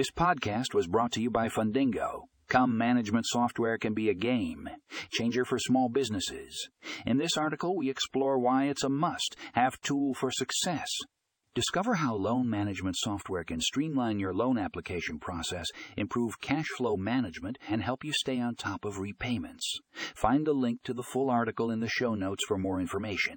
This podcast was brought to you by Fundingo. Come management software can be a game changer for small businesses. In this article, we explore why it's a must have tool for success. Discover how loan management software can streamline your loan application process, improve cash flow management, and help you stay on top of repayments. Find the link to the full article in the show notes for more information.